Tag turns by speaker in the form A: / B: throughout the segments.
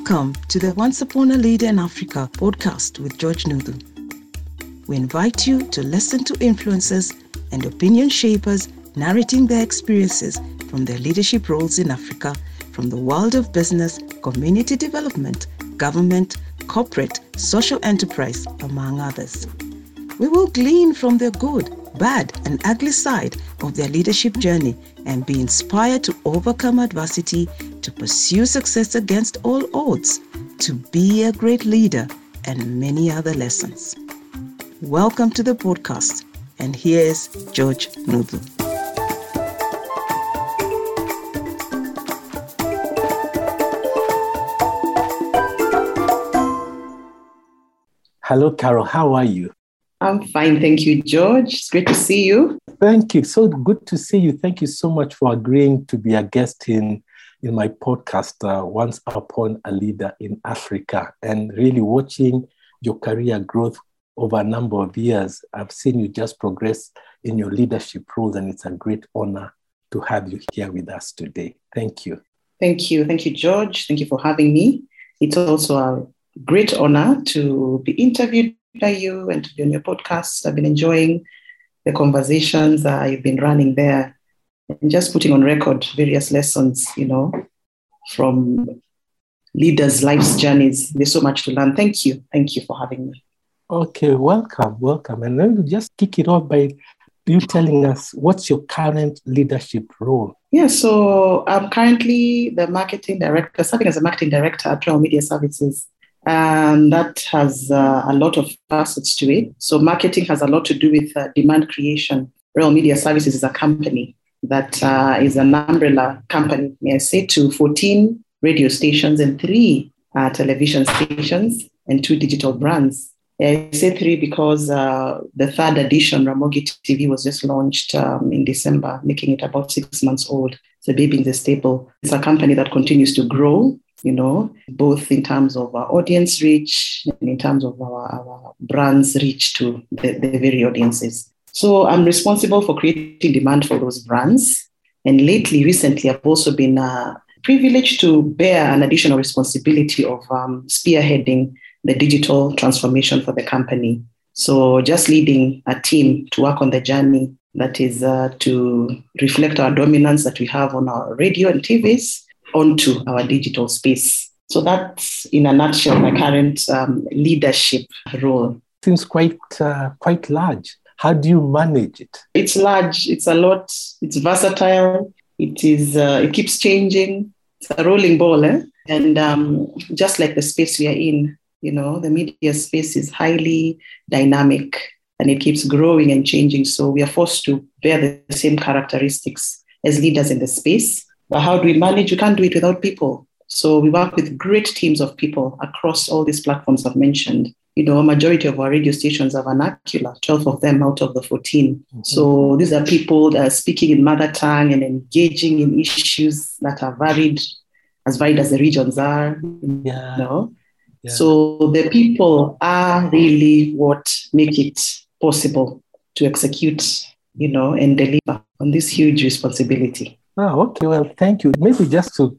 A: Welcome to the Once Upon a Leader in Africa podcast with George Nuthu. We invite you to listen to influencers and opinion shapers narrating their experiences from their leadership roles in Africa from the world of business, community development, government, corporate, social enterprise, among others. We will glean from their good, bad, and ugly side of their leadership journey and be inspired to overcome adversity, to pursue success against all odds, to be a great leader, and many other lessons. Welcome to the podcast, and here's George Nuthu.
B: Hello, Carol. How are you?
C: I'm fine. Thank you, George. It's great to see you.
B: Thank you. So good to see you. Thank you so much for agreeing to be a guest in, in my podcast, uh, Once Upon a Leader in Africa, and really watching your career growth over a number of years. I've seen you just progress in your leadership roles, and it's a great honor to have you here with us today. Thank you.
C: Thank you. Thank you, George. Thank you for having me. It's also a great honor to be interviewed you and to be on your podcast. I've been enjoying the conversations uh, you've been running there and just putting on record various lessons, you know, from leaders' life's journeys. There's so much to learn. Thank you. Thank you for having me.
B: Okay, welcome, welcome. And then just kick it off by you telling us what's your current leadership role?
C: Yeah, so I'm currently the marketing director, serving as a marketing director at Royal Media Services and that has uh, a lot of facets to it. So, marketing has a lot to do with uh, demand creation. Royal Media Services is a company that uh, is an umbrella company, may I say, to 14 radio stations and three uh, television stations and two digital brands. I say three because uh, the third edition, Ramogi TV, was just launched um, in December, making it about six months old. It's a baby in the stable. It's a company that continues to grow you know, both in terms of our audience reach and in terms of our, our brand's reach to the, the very audiences. So I'm responsible for creating demand for those brands. And lately, recently, I've also been uh, privileged to bear an additional responsibility of um, spearheading the digital transformation for the company. So just leading a team to work on the journey that is uh, to reflect our dominance that we have on our radio and TVs onto our digital space. So that's, in a nutshell, my current um, leadership role.
B: Seems quite uh, quite large. How do you manage it?
C: It's large. It's a lot. It's versatile. It is. Uh, it keeps changing. It's a rolling ball, eh? And um, just like the space we are in, you know, the media space is highly dynamic and it keeps growing and changing. So we are forced to bear the same characteristics as leaders in the space but how do we manage? We can't do it without people. So we work with great teams of people across all these platforms I've mentioned. You know, a majority of our radio stations are vernacular, 12 of them out of the 14. Mm-hmm. So these are people that are speaking in mother tongue and engaging in issues that are varied, as varied as the regions are. Yeah. You know? Yeah. So the people are really what make it possible to execute, you know, and deliver on this huge responsibility.
B: Oh, okay. Well, thank you. Maybe just to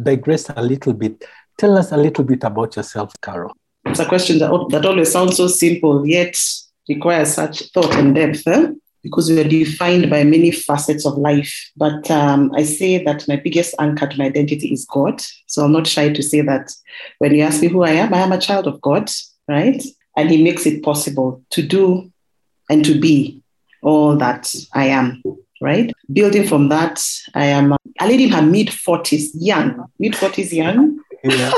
B: digress a little bit, tell us a little bit about yourself, Carol.
C: It's a question that, that always sounds so simple, yet requires such thought and depth, eh? because we are defined by many facets of life. But um, I say that my biggest anchor to my identity is God. So I'm not shy to say that when you ask me who I am, I am a child of God, right? And He makes it possible to do and to be all that I am right? Building from that, I am a lady in her mid 40s, young, mid 40s, young. Yeah.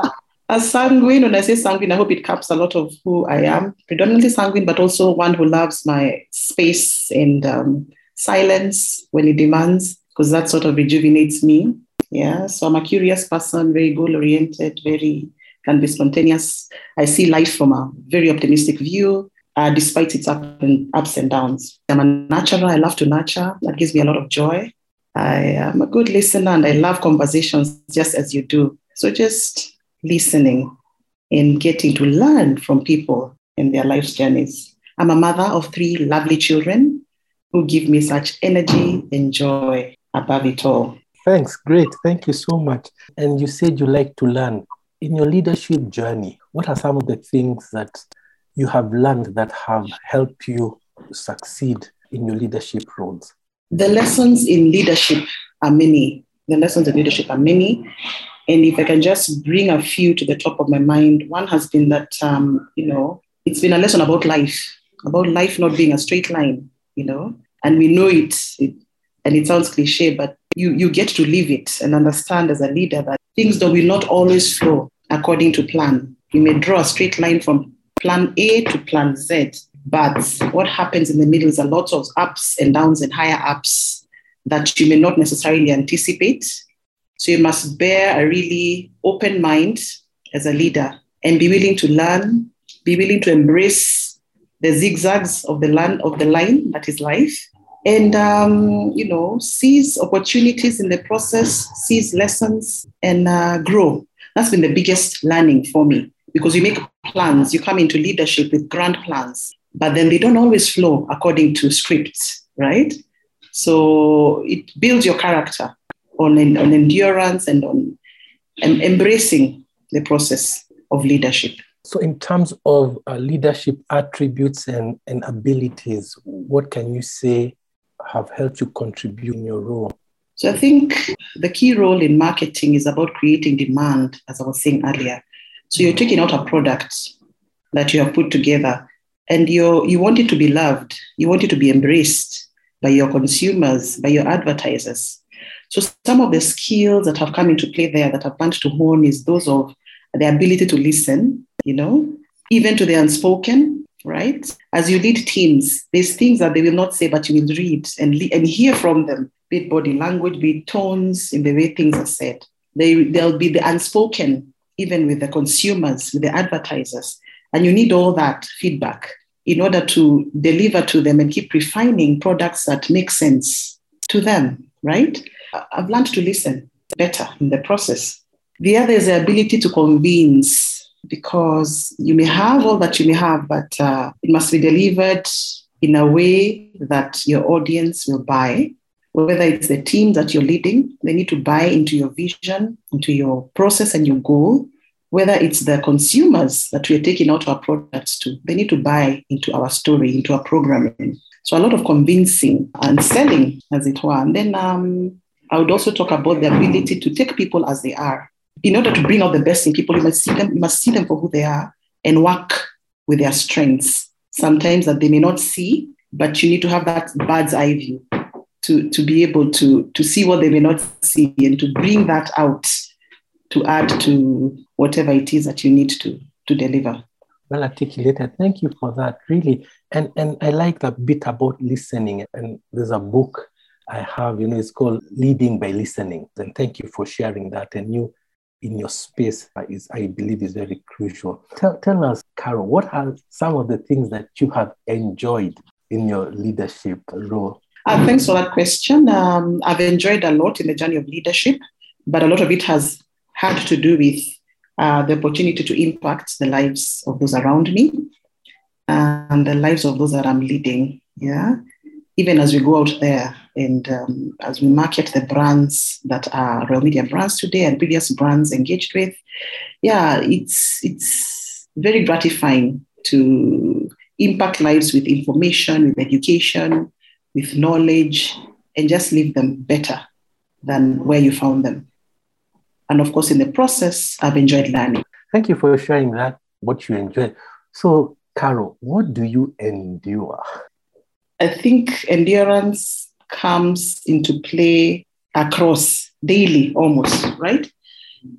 C: a sanguine, when I say sanguine, I hope it caps a lot of who I am. Predominantly sanguine, but also one who loves my space and um, silence when it demands, because that sort of rejuvenates me. Yeah, so I'm a curious person, very goal oriented, very can be spontaneous. I see life from a very optimistic view uh, despite its up and, ups and downs. I'm a nurturer. I love to nurture. That gives me a lot of joy. I am a good listener and I love conversations just as you do. So just listening and getting to learn from people in their life's journeys. I'm a mother of three lovely children who give me such energy and joy above it all.
B: Thanks. Great. Thank you so much. And you said you like to learn. in your leadership journey, what are some of the things that you have learned that have helped you succeed in your leadership roles?
C: The lessons in leadership are many. The lessons in leadership are many. And if I can just bring a few to the top of my mind, one has been that, um, you know, it's been a lesson about life, about life not being a straight line, you know, and we know it, it and it sounds cliche, but you, you get to live it and understand as a leader that things that will not always flow according to plan. You may draw a straight line from plan A to plan Z, but what happens in the middle is a lot of ups and downs and higher ups that you may not necessarily anticipate. So you must bear a really open mind as a leader and be willing to learn, be willing to embrace the zigzags of the land of the line that is life, and um, you know seize opportunities in the process, seize lessons, and uh, grow. That's been the biggest learning for me because you make plans, you come into leadership with grand plans, but then they don't always flow according to scripts, right? So it builds your character on, on endurance and on and embracing the process of leadership.
B: So, in terms of uh, leadership attributes and, and abilities, what can you say have helped you contribute in your role?
C: So, I think the key role in marketing is about creating demand, as I was saying earlier. So, you're taking out a product that you have put together and you you want it to be loved, you want it to be embraced by your consumers, by your advertisers. So some of the skills that have come into play there that I've learned to hone is those of the ability to listen, you know, even to the unspoken, right? As you lead teams, there's things that they will not say, but you will read and, le- and hear from them, be it body language, be it tones in the way things are said. They, there'll be the unspoken, even with the consumers, with the advertisers. And you need all that feedback in order to deliver to them and keep refining products that make sense to them, right? I've learned to listen better in the process. The other is the ability to convince because you may have all that you may have, but uh, it must be delivered in a way that your audience will buy. Whether it's the team that you're leading, they need to buy into your vision, into your process and your goal whether it's the consumers that we're taking out our products to, they need to buy into our story, into our programming. So a lot of convincing and selling, as it were. And then um, I would also talk about the ability to take people as they are. In order to bring out the best in people, you must see them, you must see them for who they are and work with their strengths. Sometimes that they may not see, but you need to have that bird's eye view to, to be able to, to see what they may not see and to bring that out to add to whatever it is that you need to, to deliver.
B: Well articulated. Thank you for that, really. And, and I like that bit about listening. And there's a book I have, you know, it's called Leading by Listening. And thank you for sharing that. And you, in your space, is I believe is very crucial. Tell, tell us, Carol, what are some of the things that you have enjoyed in your leadership role?
C: Uh, thanks for that question. Um, I've enjoyed a lot in the journey of leadership, but a lot of it has had to do with uh, the opportunity to impact the lives of those around me and the lives of those that I'm leading. Yeah. Even as we go out there and um, as we market the brands that are Royal Media brands today and previous brands engaged with, yeah, it's it's very gratifying to impact lives with information, with education, with knowledge, and just leave them better than where you found them. And of course, in the process, I've enjoyed learning.
B: Thank you for sharing that, what you enjoy. So, Carol, what do you endure?
C: I think endurance comes into play across daily almost, right?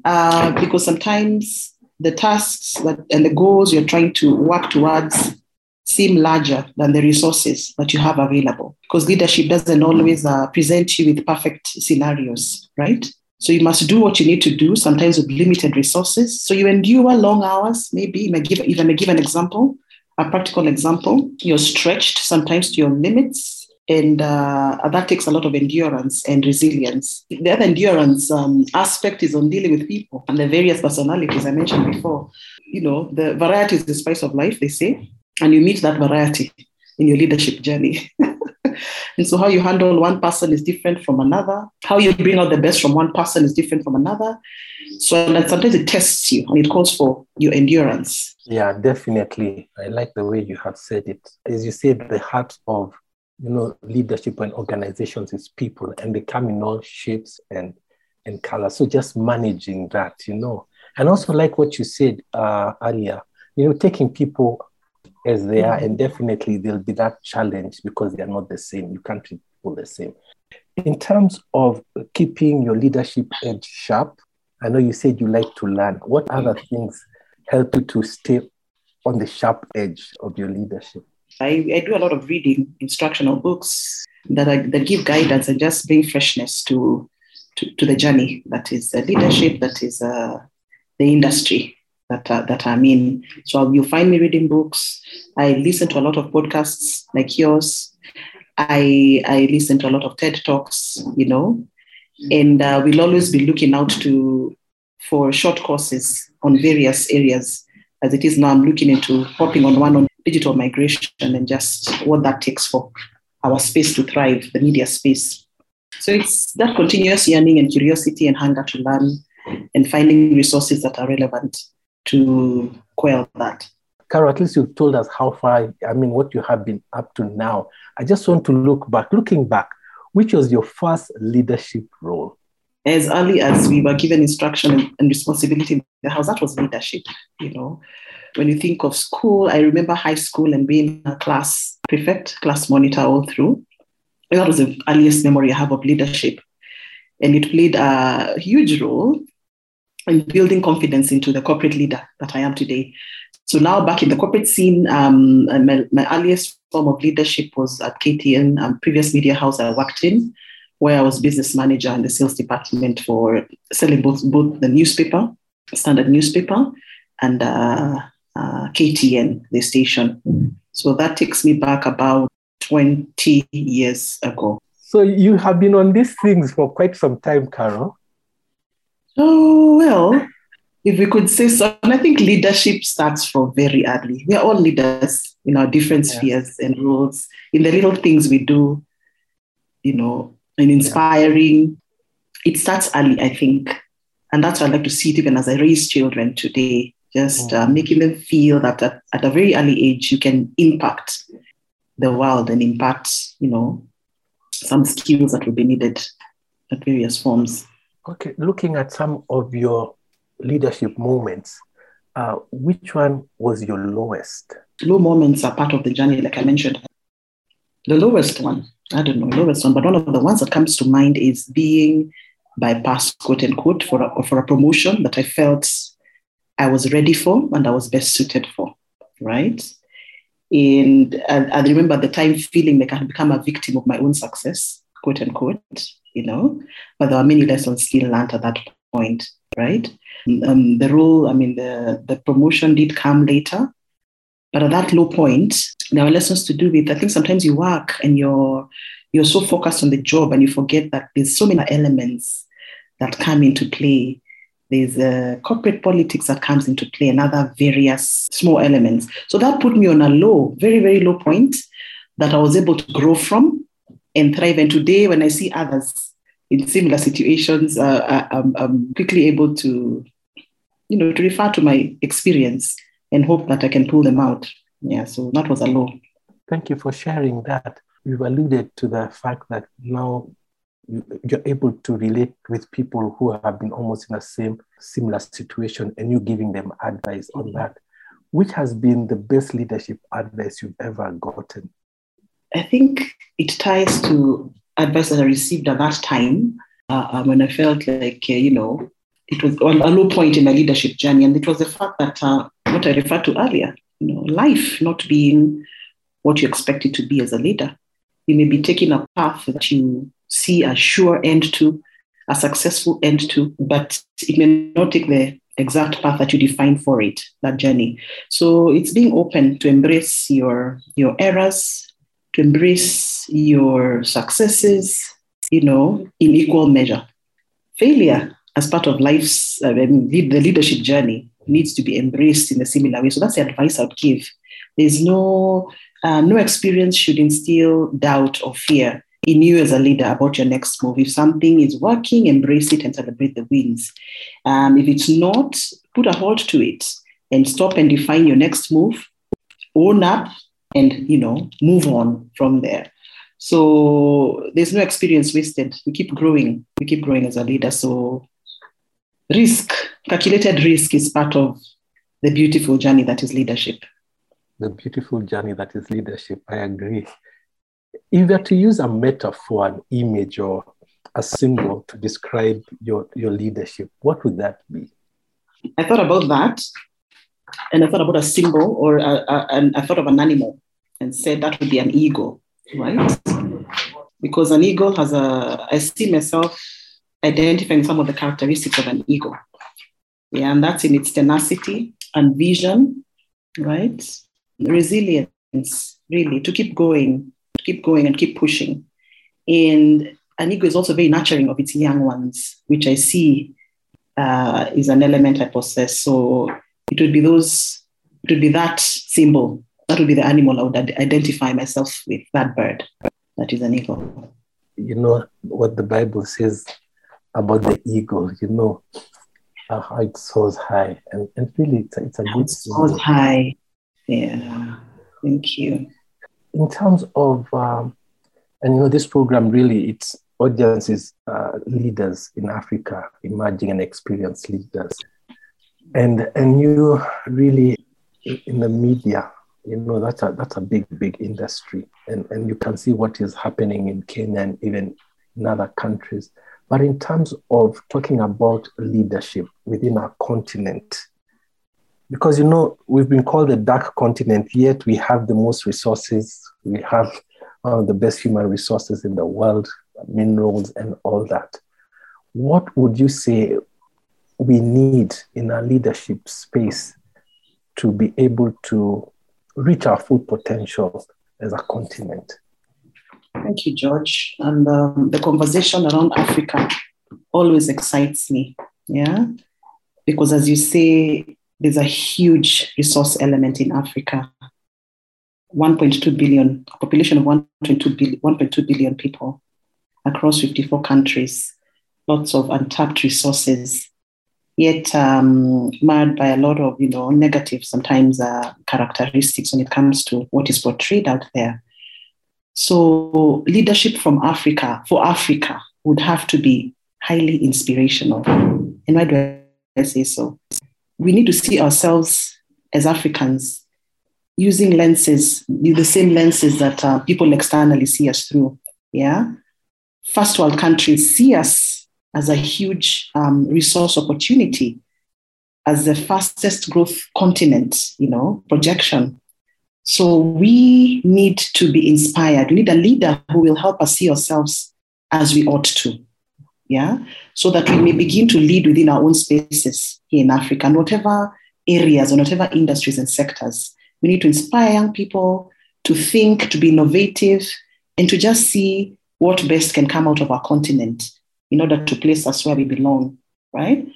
C: Uh, because sometimes the tasks that, and the goals you're trying to work towards seem larger than the resources that you have available because leadership doesn't always uh, present you with perfect scenarios, right? So you must do what you need to do, sometimes with limited resources. So you endure long hours, maybe, if give, if I may give an example, a practical example, you're stretched sometimes to your limits, and uh, that takes a lot of endurance and resilience. The other endurance um, aspect is on dealing with people and the various personalities I mentioned before. You know, the variety is the spice of life, they say, and you meet that variety in your leadership journey. and so how you handle one person is different from another. How you bring out the best from one person is different from another. So that sometimes it tests you and it calls for your endurance.
B: Yeah, definitely. I like the way you have said it. As you said, the heart of you know leadership and organizations is people, and they come in all shapes and and colors. So just managing that, you know, and also like what you said uh, earlier, you know, taking people as they are, and definitely there'll be that challenge because they are not the same. You can't treat people the same. In terms of keeping your leadership edge sharp, I know you said you like to learn. What other things help you to stay on the sharp edge of your leadership?
C: I, I do a lot of reading, instructional books that, I, that give guidance and just bring freshness to, to, to the journey that is leadership, that is uh, the industry that, uh, that I'm in. So you'll find me reading books. I listen to a lot of podcasts like yours. I, I listen to a lot of TED Talks, you know, and uh, we'll always be looking out to for short courses on various areas. As it is now, I'm looking into hopping on one on digital migration and just what that takes for our space to thrive, the media space. So it's that continuous yearning and curiosity and hunger to learn and finding resources that are relevant to quell that.
B: Carol, at least you've told us how far, I mean, what you have been up to now. I just want to look back. Looking back, which was your first leadership role?
C: As early as we were given instruction and responsibility in the house, that was leadership, you know. When you think of school, I remember high school and being a class prefect, class monitor all through. That was the earliest memory I have of leadership. And it played a huge role in building confidence into the corporate leader that I am today. So now back in the corporate scene, um, my, my, earliest form of leadership was at KTN, um, previous media house I worked in, where I was business manager in the sales department for selling both, both the newspaper, standard newspaper, and uh, uh, KTN, the station. So that takes me back about 20 years ago.
B: So you have been on these things for quite some time, Carol.
C: Oh, well, if we could say so, and I think leadership starts from very early. We are all leaders in our different yeah. spheres and roles, in the little things we do, you know, and inspiring. Yeah. It starts early, I think. And that's why I like to see it even as I raise children today, just mm. uh, making them feel that at, at a very early age, you can impact the world and impact, you know, some skills that will be needed at various forms.
B: Okay, looking at some of your leadership moments, uh, which one was your lowest?
C: Low moments are part of the journey, like I mentioned. The lowest one, I don't know, lowest one, but one of the ones that comes to mind is being bypassed, quote unquote, for a, for a promotion that I felt I was ready for and I was best suited for, right? And I, I remember the time feeling like I had become a victim of my own success, quote unquote, you know, but there were many lessons still learned at that point, right? Um, the role, I mean, the, the promotion did come later, but at that low point, there were lessons to do with, I think sometimes you work and you're, you're so focused on the job and you forget that there's so many elements that come into play. There's a corporate politics that comes into play and other various small elements. So that put me on a low, very, very low point that I was able to grow from and thrive. And today, when I see others in similar situations, uh, I'm, I'm quickly able to, you know, to refer to my experience and hope that I can pull them out. Yeah, so that was a law.
B: Thank you for sharing that. You've alluded to the fact that now you're able to relate with people who have been almost in the same similar situation and you giving them advice on that. Which has been the best leadership advice you've ever gotten?
C: I think it ties to advice that I received at that time uh, um, when I felt like, uh, you know, it was a low point in my leadership journey. And it was the fact that uh, what I referred to earlier, you know, life not being what you expect it to be as a leader. You may be taking a path that you see a sure end to, a successful end to, but it may not take the exact path that you define for it, that journey. So it's being open to embrace your, your errors, to embrace your successes, you know, in equal measure. Failure as part of life's, uh, the leadership journey needs to be embraced in a similar way. So that's the advice I would give. There's no uh, no experience should instill doubt or fear in you as a leader about your next move. If something is working, embrace it and celebrate the wins. Um, if it's not, put a halt to it and stop and define your next move, own up, and you know move on from there. So there's no experience wasted. We keep growing. We keep growing as a leader. So risk, calculated risk, is part of the beautiful journey that is leadership.
B: The beautiful journey that is leadership. I agree. If you were to use a metaphor, an image, or a symbol to describe your, your leadership, what would that be?
C: I thought about that and I thought about a symbol or a, a, and I thought of an animal and said that would be an eagle, right? Because an eagle has a, I see myself identifying some of the characteristics of an eagle. Yeah, and that's in its tenacity and vision, right? Resilience, really, to keep going, to keep going and keep pushing. And an eagle is also very nurturing of its young ones, which I see uh, is an element I possess. So it would be those, it would be that symbol. That would be the animal I would identify myself with, that bird. That is an eagle.
B: You know what the Bible says about the eagle, you know, how it soars high. And, and really, it's a, it's a good
C: Soars high. Yeah. Thank you.
B: In terms of, um, and you know, this program really, its audience is uh, leaders in Africa, emerging and experienced leaders and and you really in the media you know that's a that's a big big industry. And and you can see what is happening in kenya and even in other countries. But in terms of talking about leadership within our continent because you know we've been called the dark continent yet we have the most resources. We have one of the best human resources in the world minerals and all that. What would you say we need in our leadership space to be able to reach our full potential as a continent.
C: Thank you, George. And um, the conversation around Africa always excites me. Yeah. Because as you say, there's a huge resource element in Africa. 1.2 billion, a population of 1.2 billion, 1.2 billion people across 54 countries, lots of untapped resources yet um, marred by a lot of you know negative sometimes uh, characteristics when it comes to what is portrayed out there. So leadership from Africa for Africa would have to be highly inspirational. And why do I say so? We need to see ourselves as Africans using lenses, the same lenses that uh, people externally see us through. Yeah. First world countries see us as a huge um, resource opportunity as the fastest growth continent, you know, projection. So we need to be inspired. We need a leader who will help us see ourselves as we ought to. Yeah. So that we may begin to lead within our own spaces here in Africa and whatever areas and whatever industries and sectors. We need to inspire young people to think, to be innovative, and to just see what best can come out of our continent in order to place us where we belong, right?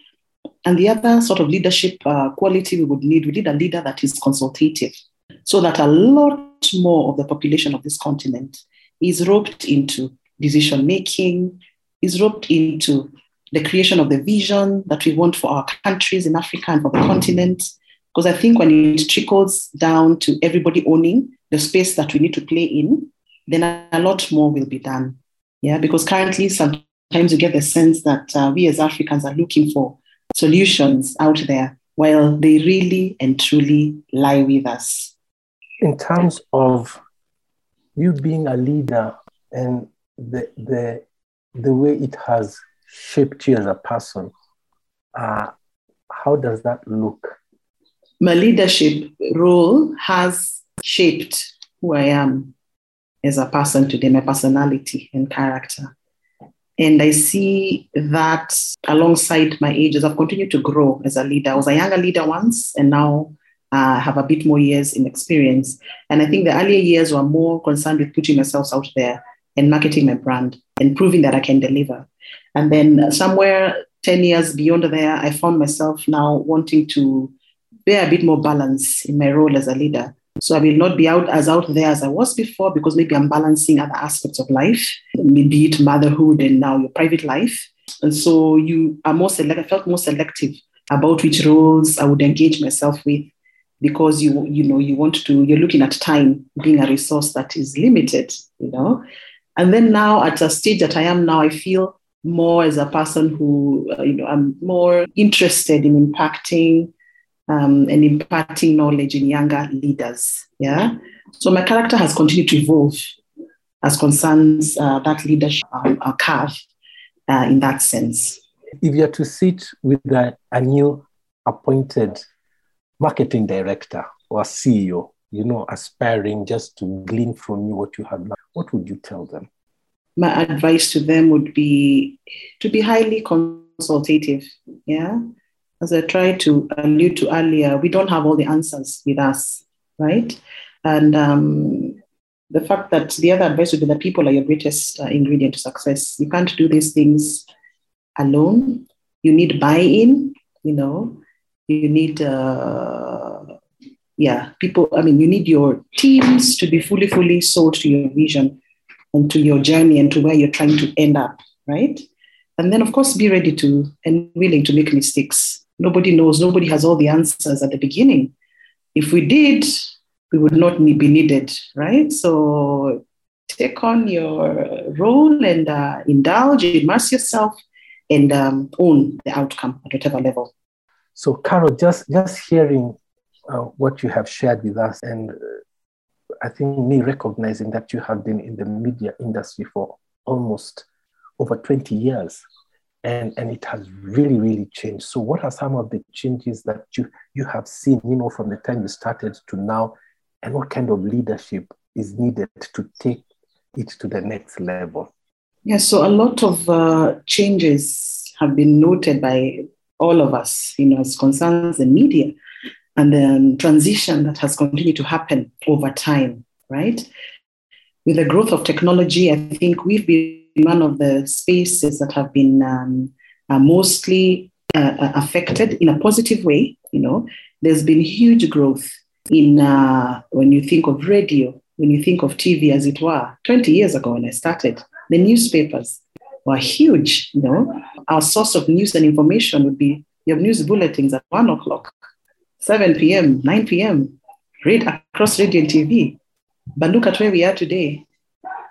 C: And the other sort of leadership uh, quality we would need, we need a leader that is consultative, so that a lot more of the population of this continent is roped into decision making, is roped into the creation of the vision that we want for our countries in Africa and for the continent. Because I think when it trickles down to everybody owning the space that we need to play in, then a lot more will be done. Yeah, because currently some Sometimes you get the sense that uh, we as Africans are looking for solutions out there while they really and truly lie with us.
B: In terms of you being a leader and the, the, the way it has shaped you as a person, uh, how does that look?
C: My leadership role has shaped who I am as a person today, my personality and character. And I see that alongside my ages, I've continued to grow as a leader. I was a younger leader once, and now I uh, have a bit more years in experience. And I think the earlier years were more concerned with putting myself out there and marketing my brand and proving that I can deliver. And then somewhere 10 years beyond there, I found myself now wanting to bear a bit more balance in my role as a leader So I will not be out as out there as I was before because maybe I'm balancing other aspects of life, maybe it motherhood and now your private life. And so you are more select. I felt more selective about which roles I would engage myself with because you you know you want to you're looking at time being a resource that is limited you know and then now at a stage that i am now i feel more as a person who uh, you know i'm more interested in impacting um, and imparting knowledge in younger leaders yeah so my character has continued to evolve as concerns uh, that leadership uh, curve uh, in that sense
B: if you are to sit with a, a new appointed marketing director or CEO, you know, aspiring just to glean from you what you have done, what would you tell them?
C: My advice to them would be to be highly consultative. Yeah. As I tried to allude to earlier, we don't have all the answers with us, right? And um, the fact that the other advice would be that people are your greatest uh, ingredient to success. You can't do these things alone. You need buy in, you know, you need uh, yeah people i mean you need your teams to be fully fully sold to your vision and to your journey and to where you're trying to end up right and then of course be ready to and willing to make mistakes nobody knows. Nobody has all the answers at the beginning. If we did we would not be needed right? So take on your role and uh, indulge immerse yourself and um, own the outcome at whatever level.
B: So, Carol, just just hearing uh, what you have shared with us, and uh, I think me recognizing that you have been in the media industry for almost over 20 years, and and it has really really changed. So, what are some of the changes that you you have seen, you know, from the time you started to now, and what kind of leadership is needed to take it to the next level?
C: Yeah, so a lot of uh, changes have been noted by all of us, you know, as concerns the media and the transition that has continued to happen over time, right? With the growth of technology, I think we've been one of the spaces that have been um, uh, mostly uh, affected in a positive way. You know, there's been huge growth in uh, when you think of radio, when you think of TV, as it were, 20 years ago when I started, the newspapers, were huge. You know, our source of news and information would be your news bulletins at one o'clock, 7 p.m., 9 p.m., read across radio and TV. But look at where we are today.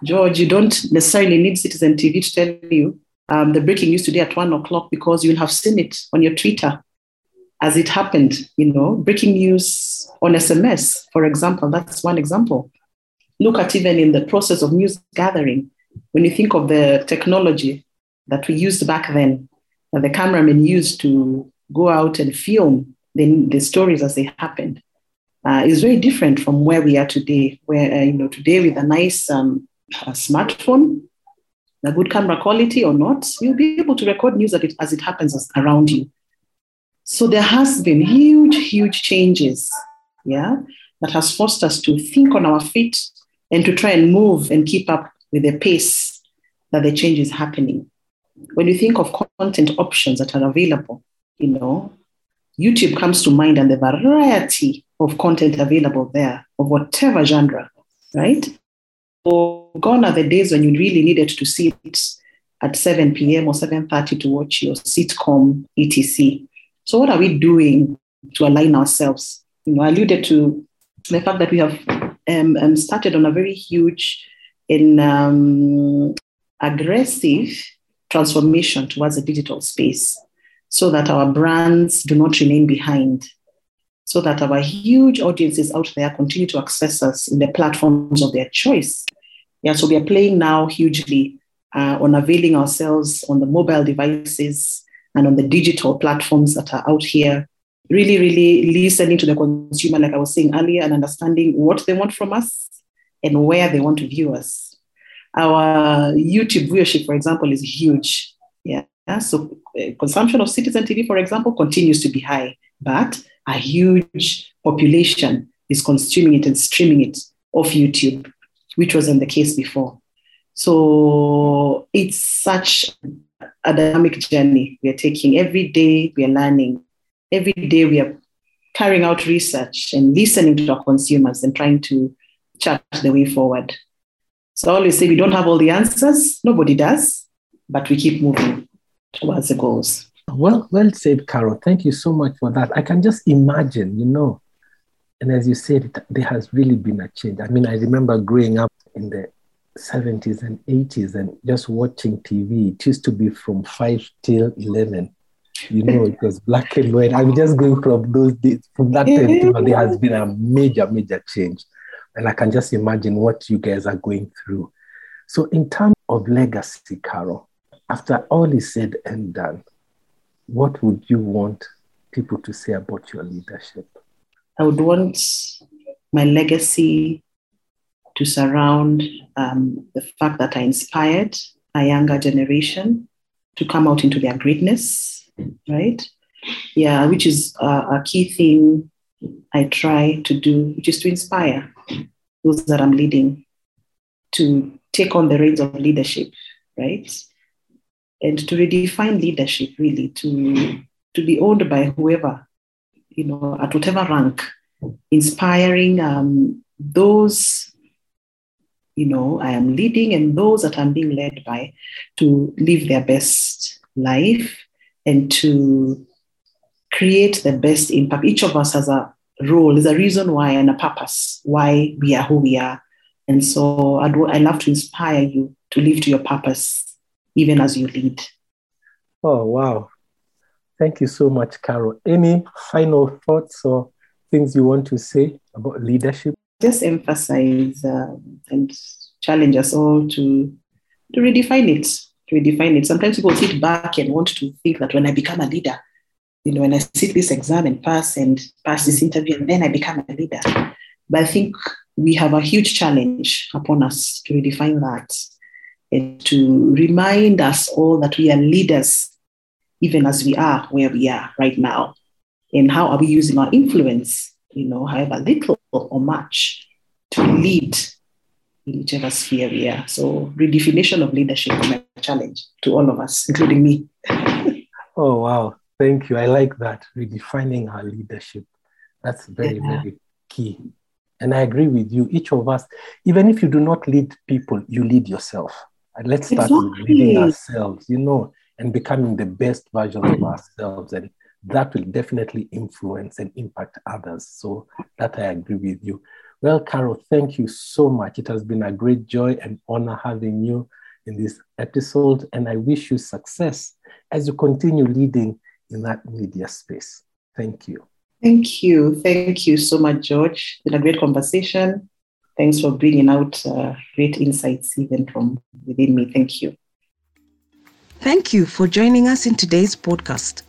C: George, you don't necessarily need Citizen TV to tell you um, the breaking news today at one o'clock because you'll have seen it on your Twitter as it happened. You know, breaking news on SMS, for example, that's one example. Look at even in the process of news gathering, when you think of the technology that we used back then, that the cameramen used to go out and film the, the stories as they happened, uh, is very different from where we are today. Where uh, you know today with a nice um, a smartphone, a good camera quality or not, you'll be able to record news as it happens around you. So there has been huge, huge changes, yeah, that has forced us to think on our feet and to try and move and keep up with the pace that the change is happening. When you think of content options that are available, you know, YouTube comes to mind and the variety of content available there of whatever genre, right? Gone are the days when you really needed to sit at 7 p.m. or 7.30 to watch your sitcom, etc. So what are we doing to align ourselves? You know, I alluded to the fact that we have um, um, started on a very huge in um, aggressive transformation towards a digital space so that our brands do not remain behind, so that our huge audiences out there continue to access us in the platforms of their choice. Yeah, so we are playing now hugely uh, on availing ourselves on the mobile devices and on the digital platforms that are out here. Really, really listening to the consumer, like I was saying earlier, and understanding what they want from us and where they want to view us. Our YouTube viewership, for example, is huge. Yeah. So uh, consumption of Citizen TV, for example, continues to be high, but a huge population is consuming it and streaming it off YouTube, which wasn't the case before. So it's such a dynamic journey we are taking. Every day we are learning. Every day we are carrying out research and listening to our consumers and trying to chart the way forward. So I always say we don't have all the answers. Nobody does, but we keep moving towards the goals.
B: Well, well said, Carol. Thank you so much for that. I can just imagine, you know, and as you said, there has really been a change. I mean, I remember growing up in the 70s and 80s and just watching TV. It used to be from 5 till 11. You know, it was black and white. I'm just going from those days, from that time to there has been a major, major change. And I can just imagine what you guys are going through. So, in terms of legacy, Carol, after all is said and done, what would you want people to say about your leadership?
C: I would want my legacy to surround um, the fact that I inspired a younger generation to come out into their greatness, right? Yeah, which is a key thing I try to do, which is to inspire those that I'm leading to take on the reins of leadership, right? And to redefine leadership, really, to, to be owned by whoever, you know, at whatever rank, inspiring um, those you know, I am leading and those that I'm being led by to live their best life and to create the best impact. Each of us has a role, there's a reason why and a purpose why we are who we are. And so I'd, I love to inspire you to live to your purpose even as you lead.
B: Oh, wow. Thank you so much, Carol. Any final thoughts or things you want to say about leadership?
C: just emphasize uh, and challenge us all to, to redefine it. To redefine it. Sometimes people sit back and want to think that when I become a leader, you know, when I sit this exam and pass and pass this interview, and then I become a leader. But I think we have a huge challenge upon us to redefine that and to remind us all that we are leaders, even as we are where we are right now. And how are we using our influence you know, however little or much, to lead in whichever sphere we are. So redefinition of leadership is a challenge to all of us, including me.
B: oh wow. Thank you. I like that. Redefining our leadership. That's very, yeah. very key. And I agree with you. Each of us, even if you do not lead people, you lead yourself. And let's start exactly. with leading ourselves, you know, and becoming the best version of ourselves. And that will definitely influence and impact others. So that I agree with you. Well, Carol, thank you so much. It has been a great joy and honor having you in this episode, and I wish you success as you continue leading in that media space. Thank you.
C: Thank you. Thank you so much, George. It's been a great conversation. Thanks for bringing out uh, great insights even from within me. Thank you.
A: Thank you for joining us in today's podcast.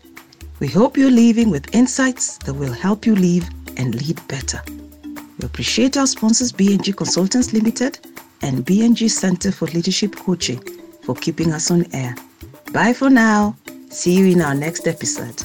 A: We hope you're leaving with insights that will help you live and lead better. We appreciate our sponsors BNG Consultants Limited and BNG Center for Leadership Coaching for keeping us on air. Bye for now. See you in our next episode.